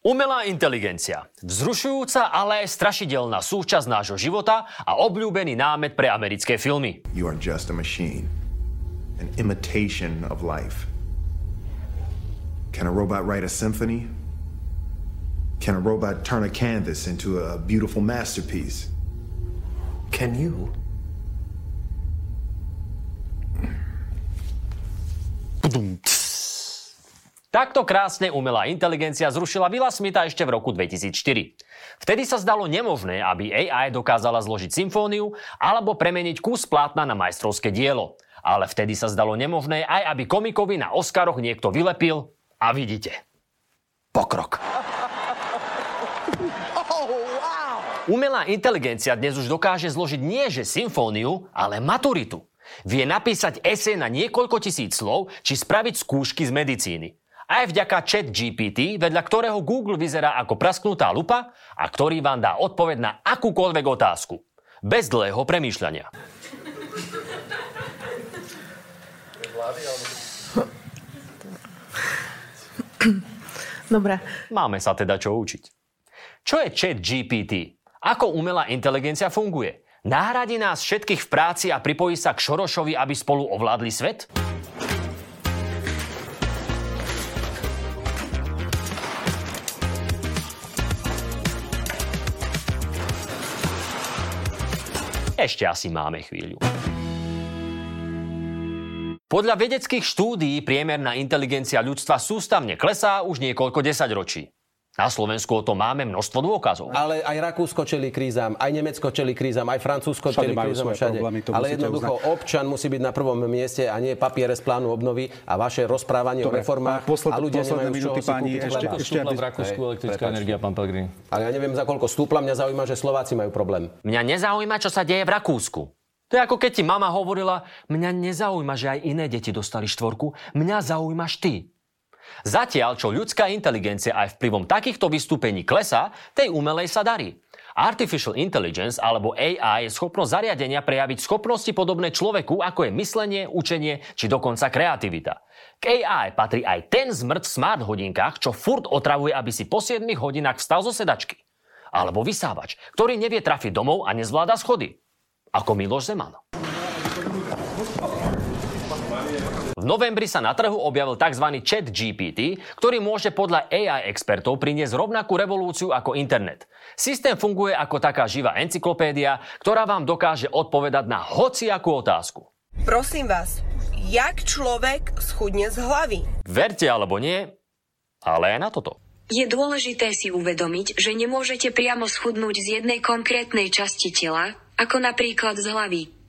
Umelá inteligencia. Vzrušujúca, ale aj strašidelná súčasť nášho života a obľúbený námet pre americké filmy. You are just a machine, an imitation of life. Can a robot write a symphony? Can a robot turn a canvas into a beautiful masterpiece? Can you? Takto krásne umelá inteligencia zrušila Willa Smitha ešte v roku 2004. Vtedy sa zdalo nemožné, aby AI dokázala zložiť symfóniu alebo premeniť kus plátna na majstrovské dielo. Ale vtedy sa zdalo nemožné aj, aby komikovi na Oscaroch niekto vylepil a vidíte. Pokrok. Umelá inteligencia dnes už dokáže zložiť nie že symfóniu, ale maturitu. Vie napísať esej na niekoľko tisíc slov, či spraviť skúšky z medicíny aj vďaka chat GPT, vedľa ktorého Google vyzerá ako prasknutá lupa a ktorý vám dá odpoveď na akúkoľvek otázku. Bez dlhého premýšľania. Dobre. Máme sa teda čo učiť. Čo je chat GPT? Ako umelá inteligencia funguje? Nahradí nás všetkých v práci a pripojí sa k Šorošovi, aby spolu ovládli svet? Ešte asi máme chvíľu. Podľa vedeckých štúdií priemerná inteligencia ľudstva sústavne klesá už niekoľko desaťročí. Na Slovensku o tom máme množstvo dôkazov. Ale aj Rakúsko čeli krízam, aj Nemecko čeli krízam, aj Francúzsko čeli krízam všade. Problémy, Ale jednoducho uznať. občan musí byť na prvom mieste a nie papiere z plánu obnovy a vaše rozprávanie Dobre, o reformách posled, a ľudia nemajú z čoho pani, si ešte, ešte, stúpla v Rakúsku elektrická Prepač. energia, pán Pelgrin. Ale ja neviem, za koľko stúpla, mňa zaujíma, že Slováci majú problém. Mňa nezaujíma, čo sa deje v Rakúsku. To je ako keď ti mama hovorila, mňa nezaujíma, že aj iné deti dostali štvorku, mňa zaujímaš ty. Zatiaľ, čo ľudská inteligencia aj vplyvom takýchto vystúpení klesá, tej umelej sa darí. Artificial Intelligence alebo AI je schopnosť zariadenia prejaviť schopnosti podobné človeku, ako je myslenie, učenie či dokonca kreativita. K AI patrí aj ten zmrt v smart hodinkách, čo furt otravuje, aby si po 7 hodinách vstal zo sedačky. Alebo vysávač, ktorý nevie trafiť domov a nezvláda schody. Ako Miloš Zeman. V novembri sa na trhu objavil tzv. chat GPT, ktorý môže podľa AI expertov priniesť rovnakú revolúciu ako internet. Systém funguje ako taká živá encyklopédia, ktorá vám dokáže odpovedať na hociakú otázku. Prosím vás, jak človek schudne z hlavy? Verte alebo nie, ale aj na toto. Je dôležité si uvedomiť, že nemôžete priamo schudnúť z jednej konkrétnej časti tela, ako napríklad z hlavy.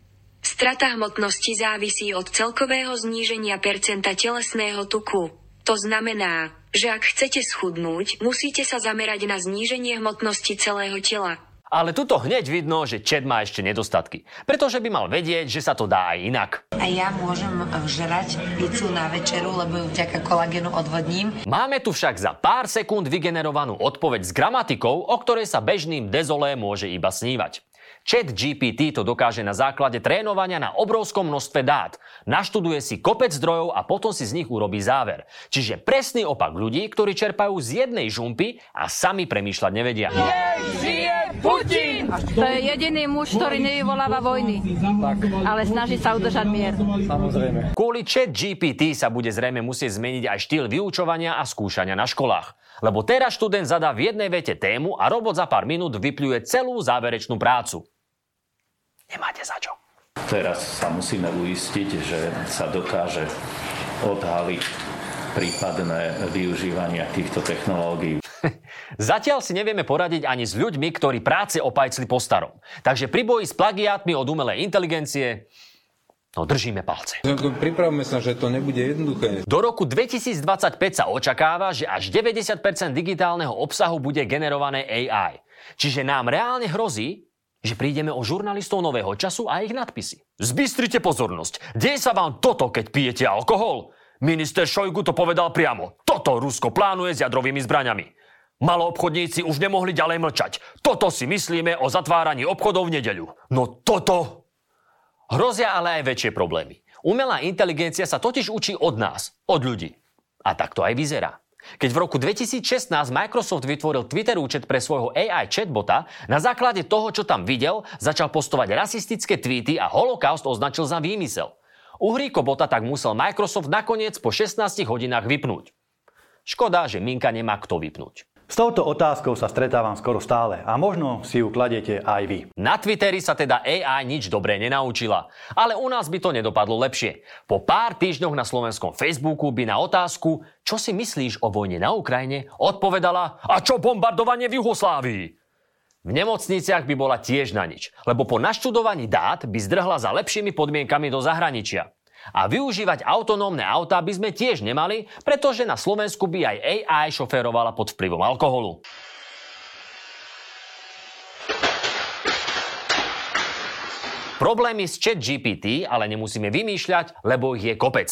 Strata hmotnosti závisí od celkového zníženia percenta telesného tuku. To znamená, že ak chcete schudnúť, musíte sa zamerať na zníženie hmotnosti celého tela. Ale tuto hneď vidno, že Čed má ešte nedostatky. Pretože by mal vedieť, že sa to dá aj inak. A ja môžem vžrať pizzu na večeru, lebo ju vďaka kolagenu odvodním. Máme tu však za pár sekúnd vygenerovanú odpoveď s gramatikou, o ktorej sa bežným dezolé môže iba snívať. Chat GPT to dokáže na základe trénovania na obrovskom množstve dát. Naštuduje si kopec zdrojov a potom si z nich urobí záver. Čiže presný opak ľudí, ktorí čerpajú z jednej žumpy a sami premýšľať nevedia. žije Putin! To je jediný muž, ktorý nevyvoláva vojny. Ale snaží sa udržať mier. Samozrejme. Kvôli chat GPT sa bude zrejme musieť zmeniť aj štýl vyučovania a skúšania na školách. Lebo teraz študent zadá v jednej vete tému a robot za pár minút vypluje celú záverečnú prácu. Nemáte za čo. Teraz sa musíme uistiť, že sa dokáže odhaliť prípadné využívania týchto technológií. Zatiaľ si nevieme poradiť ani s ľuďmi, ktorí práce opajcli po starom. Takže pri boji s plagiátmi od umelej inteligencie No držíme palce. Pripravme sa, že to nebude jednoduché. Do roku 2025 sa očakáva, že až 90% digitálneho obsahu bude generované AI. Čiže nám reálne hrozí, že prídeme o žurnalistov nového času a ich nadpisy. Zbystrite pozornosť. Deje sa vám toto, keď pijete alkohol? Minister Šojgu to povedal priamo. Toto Rusko plánuje s jadrovými zbraňami. Maloobchodníci už nemohli ďalej mlčať. Toto si myslíme o zatváraní obchodov v nedeľu. No toto Hrozia ale aj väčšie problémy. Umelá inteligencia sa totiž učí od nás, od ľudí. A tak to aj vyzerá. Keď v roku 2016 Microsoft vytvoril Twitter účet pre svojho AI chatbota, na základe toho, čo tam videl, začal postovať rasistické tweety a holokaust označil za výmysel. Uhríko bota tak musel Microsoft nakoniec po 16 hodinách vypnúť. Škoda, že Minka nemá kto vypnúť. S touto otázkou sa stretávam skoro stále a možno si ju kladete aj vy. Na Twitteri sa teda AI nič dobré nenaučila, ale u nás by to nedopadlo lepšie. Po pár týždňoch na slovenskom Facebooku by na otázku, čo si myslíš o vojne na Ukrajine, odpovedala, a čo bombardovanie v Juhoslávii? V nemocniciach by bola tiež na nič, lebo po naštudovaní dát by zdrhla za lepšími podmienkami do zahraničia. A využívať autonómne autá by sme tiež nemali, pretože na Slovensku by aj AI šoférovala pod vplyvom alkoholu. Problémy s chat GPT ale nemusíme vymýšľať, lebo ich je kopec.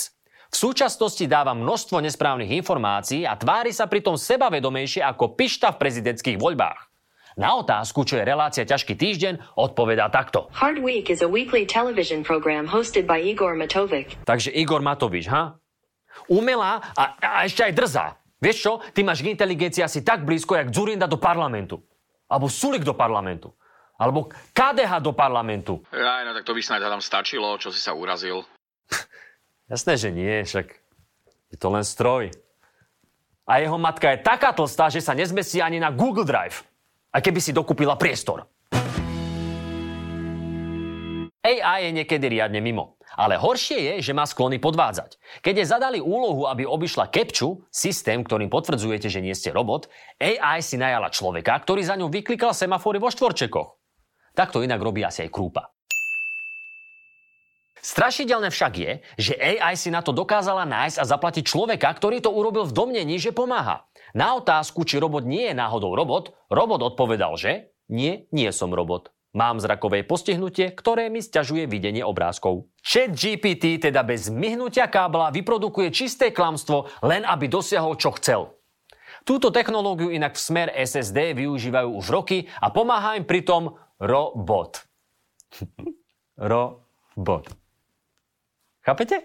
V súčasnosti dáva množstvo nesprávnych informácií a tvári sa pritom sebavedomejšie ako pišta v prezidentských voľbách. Na otázku, čo je relácia ťažký týždeň, odpovedá takto. Hard Week is a weekly television program hosted by Igor Matovic. Takže Igor Matovič, ha? Umelá a, a ešte aj drzá. Vieš čo? Ty máš k inteligencii asi tak blízko, jak Zurinda do parlamentu. Alebo Sulik do parlamentu. Alebo KDH do parlamentu. Ja, no tak to by snáď tam stačilo, čo si sa urazil. Jasné, že nie, však je to len stroj. A jeho matka je taká tlstá, že sa nezmestí ani na Google Drive. A keby si dokúpila priestor. AI je niekedy riadne mimo. Ale horšie je, že má sklony podvádzať. Keď je zadali úlohu, aby obišla Kepču, systém, ktorým potvrdzujete, že nie ste robot, AI si najala človeka, ktorý za ňou vyklikal semafory vo štvorčekoch. Takto inak robí asi aj krúpa. Strašidelné však je, že AI si na to dokázala nájsť a zaplatiť človeka, ktorý to urobil v domnení, že pomáha. Na otázku, či robot nie je náhodou robot, robot odpovedal, že nie, nie som robot. Mám zrakové postihnutie, ktoré mi stiažuje videnie obrázkov. Chat GPT teda bez myhnutia kábla vyprodukuje čisté klamstvo, len aby dosiahol čo chcel. Túto technológiu inak v smer SSD využívajú už roky a pomáha im pritom robot. robot. Chápete?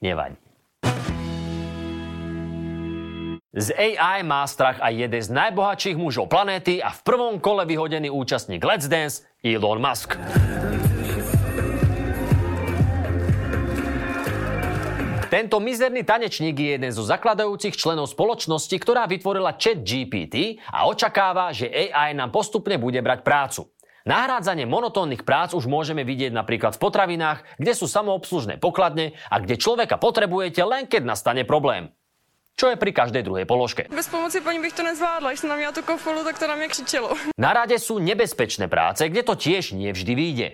Nevadí. Z AI má strach aj jeden z najbohatších mužov planéty a v prvom kole vyhodený účastník Let's Dance Elon Musk. Tento mizerný tanečník je jeden zo zakladajúcich členov spoločnosti, ktorá vytvorila chat GPT a očakáva, že AI nám postupne bude brať prácu. Nahrádzanie monotónnych prác už môžeme vidieť napríklad v potravinách, kde sú samoobslužné pokladne a kde človeka potrebujete len keď nastane problém čo je pri každej druhej položke. Bez pomoci paní bych to nezvládla, když som na měla tu kofolu, tak to na mě křičelo. Na rade sú nebezpečné práce, kde to tiež nie vždy vyjde.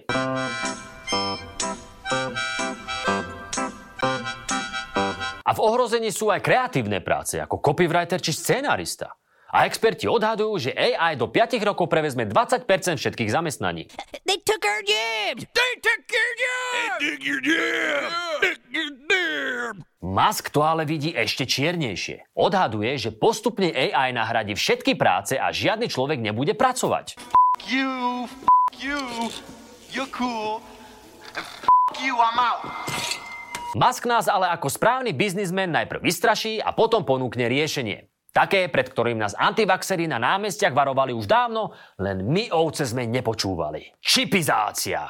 A v ohrození sú aj kreatívne práce, ako copywriter či scenárista. A experti odhadujú, že AI do 5 rokov prevezme 20% všetkých zamestnaní. They took our jobs! They took your jobs! They took your jobs! They took your jobs! Musk to ale vidí ešte čiernejšie. Odhaduje, že postupne AI nahradí všetky práce a žiadny človek nebude pracovať. F*** you, f*** you, you're cool, and f*** you, I'm out. Musk nás ale ako správny biznismen najprv vystraší a potom ponúkne riešenie. Také, pred ktorým nás antivaxery na námestiach varovali už dávno, len my ovce sme nepočúvali. Čipizácia.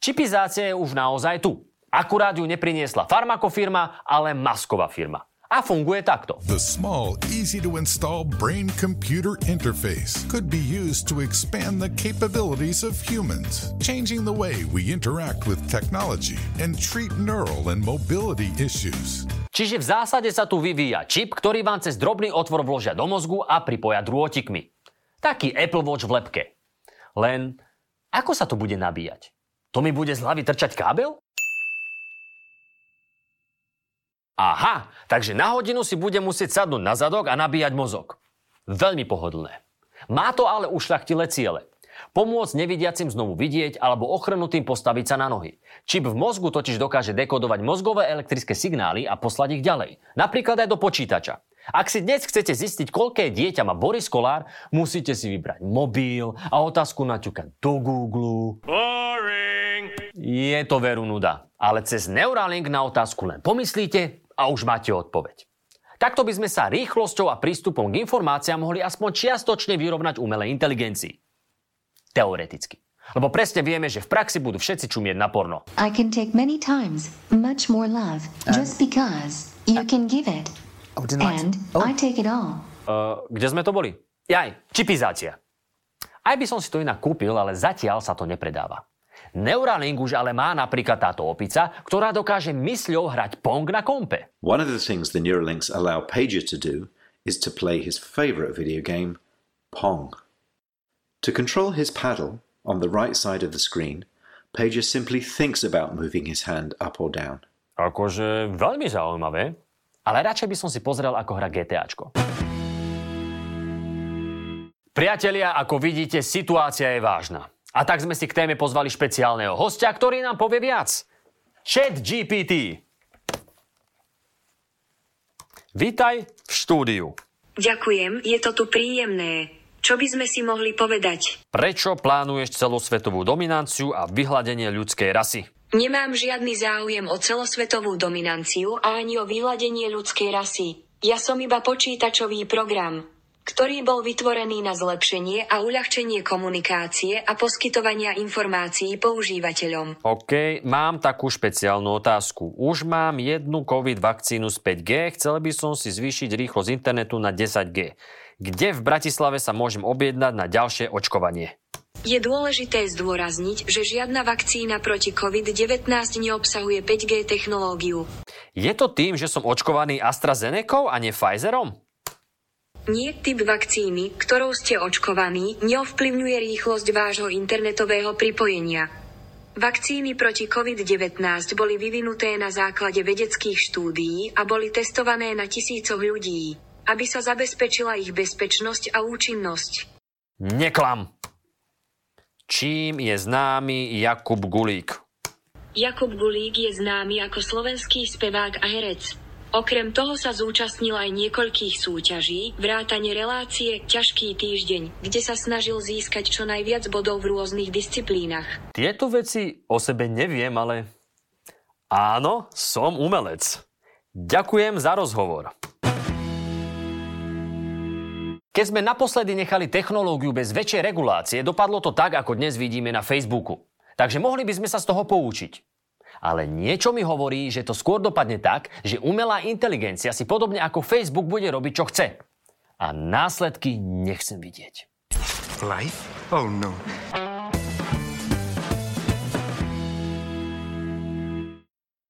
Čipizácia je už naozaj tu. Akurát ju nepriniesla farmakofirma, ale masková firma. A funguje takto. The small, easy to install brain computer interface could be used to expand the capabilities of humans, changing the way we interact with technology and treat neural and mobility issues. Čiže v zásade sa tu vyvíja čip, ktorý vám cez drobný otvor vložia do mozgu a pripoja drôtikmi. Taký Apple Watch v lepke. Len ako sa to bude nabíjať? To mi bude z hlavy trčať kábel? Aha, takže na hodinu si bude musieť sadnúť na zadok a nabíjať mozog. Veľmi pohodlné. Má to ale ušľachtilé ciele. Pomôcť nevidiacim znovu vidieť alebo ochrnutým postaviť sa na nohy. Čip v mozgu totiž dokáže dekodovať mozgové elektrické signály a poslať ich ďalej. Napríklad aj do počítača. Ak si dnes chcete zistiť, koľké dieťa má Boris Kolár, musíte si vybrať mobil a otázku naťukať do Google. Boring! Je to veru nuda. Ale cez Neuralink na otázku len pomyslíte A už máte odpoveď. Takto by sme sa rýchlosťou a prístupom k informáciám mohli aspoň čiastočne vyrovnať umelej inteligencii. Teoreticky. Lebo presne vieme, že v praxi budú všetci čumieť na porno. I can take many times much more love just because you can give it. Oh, And oh. I take it all. Uh, kde sme to boli? Jaj, čipizácia. Aj by som si to inak kúpil, ale zatiaľ sa to nepredáva. Neuralink už ale má napríklad táto opica, ktorá dokáže mysľou hrať Pong na kompe. One of the things the Neuralinks allow Pager to do is to play his favorite video game, Pong. To control his paddle on the right side of the screen, Pager simply thinks about moving his hand up or down. Akože veľmi zaujímavé, ale radšej by som si pozrel, ako hra GTAčko. Priatelia, ako vidíte, situácia je vážna. A tak sme si k téme pozvali špeciálneho hostia, ktorý nám povie viac. Chat GPT. Vítaj v štúdiu. Ďakujem, je to tu príjemné. Čo by sme si mohli povedať? Prečo plánuješ celosvetovú dominanciu a vyhľadenie ľudskej rasy? Nemám žiadny záujem o celosvetovú dominanciu a ani o vyhľadenie ľudskej rasy. Ja som iba počítačový program ktorý bol vytvorený na zlepšenie a uľahčenie komunikácie a poskytovania informácií používateľom. OK, mám takú špeciálnu otázku. Už mám jednu COVID vakcínu z 5G, chcel by som si zvýšiť rýchlosť internetu na 10G. Kde v Bratislave sa môžem objednať na ďalšie očkovanie? Je dôležité zdôrazniť, že žiadna vakcína proti COVID-19 neobsahuje 5G technológiu. Je to tým, že som očkovaný AstraZeneca a nie Pfizerom? Nie typ vakcíny, ktorou ste očkovaní, neovplyvňuje rýchlosť vášho internetového pripojenia. Vakcíny proti COVID-19 boli vyvinuté na základe vedeckých štúdií a boli testované na tisícoch ľudí, aby sa zabezpečila ich bezpečnosť a účinnosť. Neklam! Čím je známy Jakub Gulík? Jakub Gulík je známy ako slovenský spevák a herec. Okrem toho sa zúčastnil aj niekoľkých súťaží, vrátane relácie Ťažký týždeň, kde sa snažil získať čo najviac bodov v rôznych disciplínach. Tieto veci o sebe neviem, ale áno, som umelec. Ďakujem za rozhovor. Keď sme naposledy nechali technológiu bez väčšej regulácie, dopadlo to tak, ako dnes vidíme na Facebooku. Takže mohli by sme sa z toho poučiť. Ale niečo mi hovorí, že to skôr dopadne tak, že umelá inteligencia si podobne ako Facebook bude robiť, čo chce. A následky nechcem vidieť. Life? Oh no.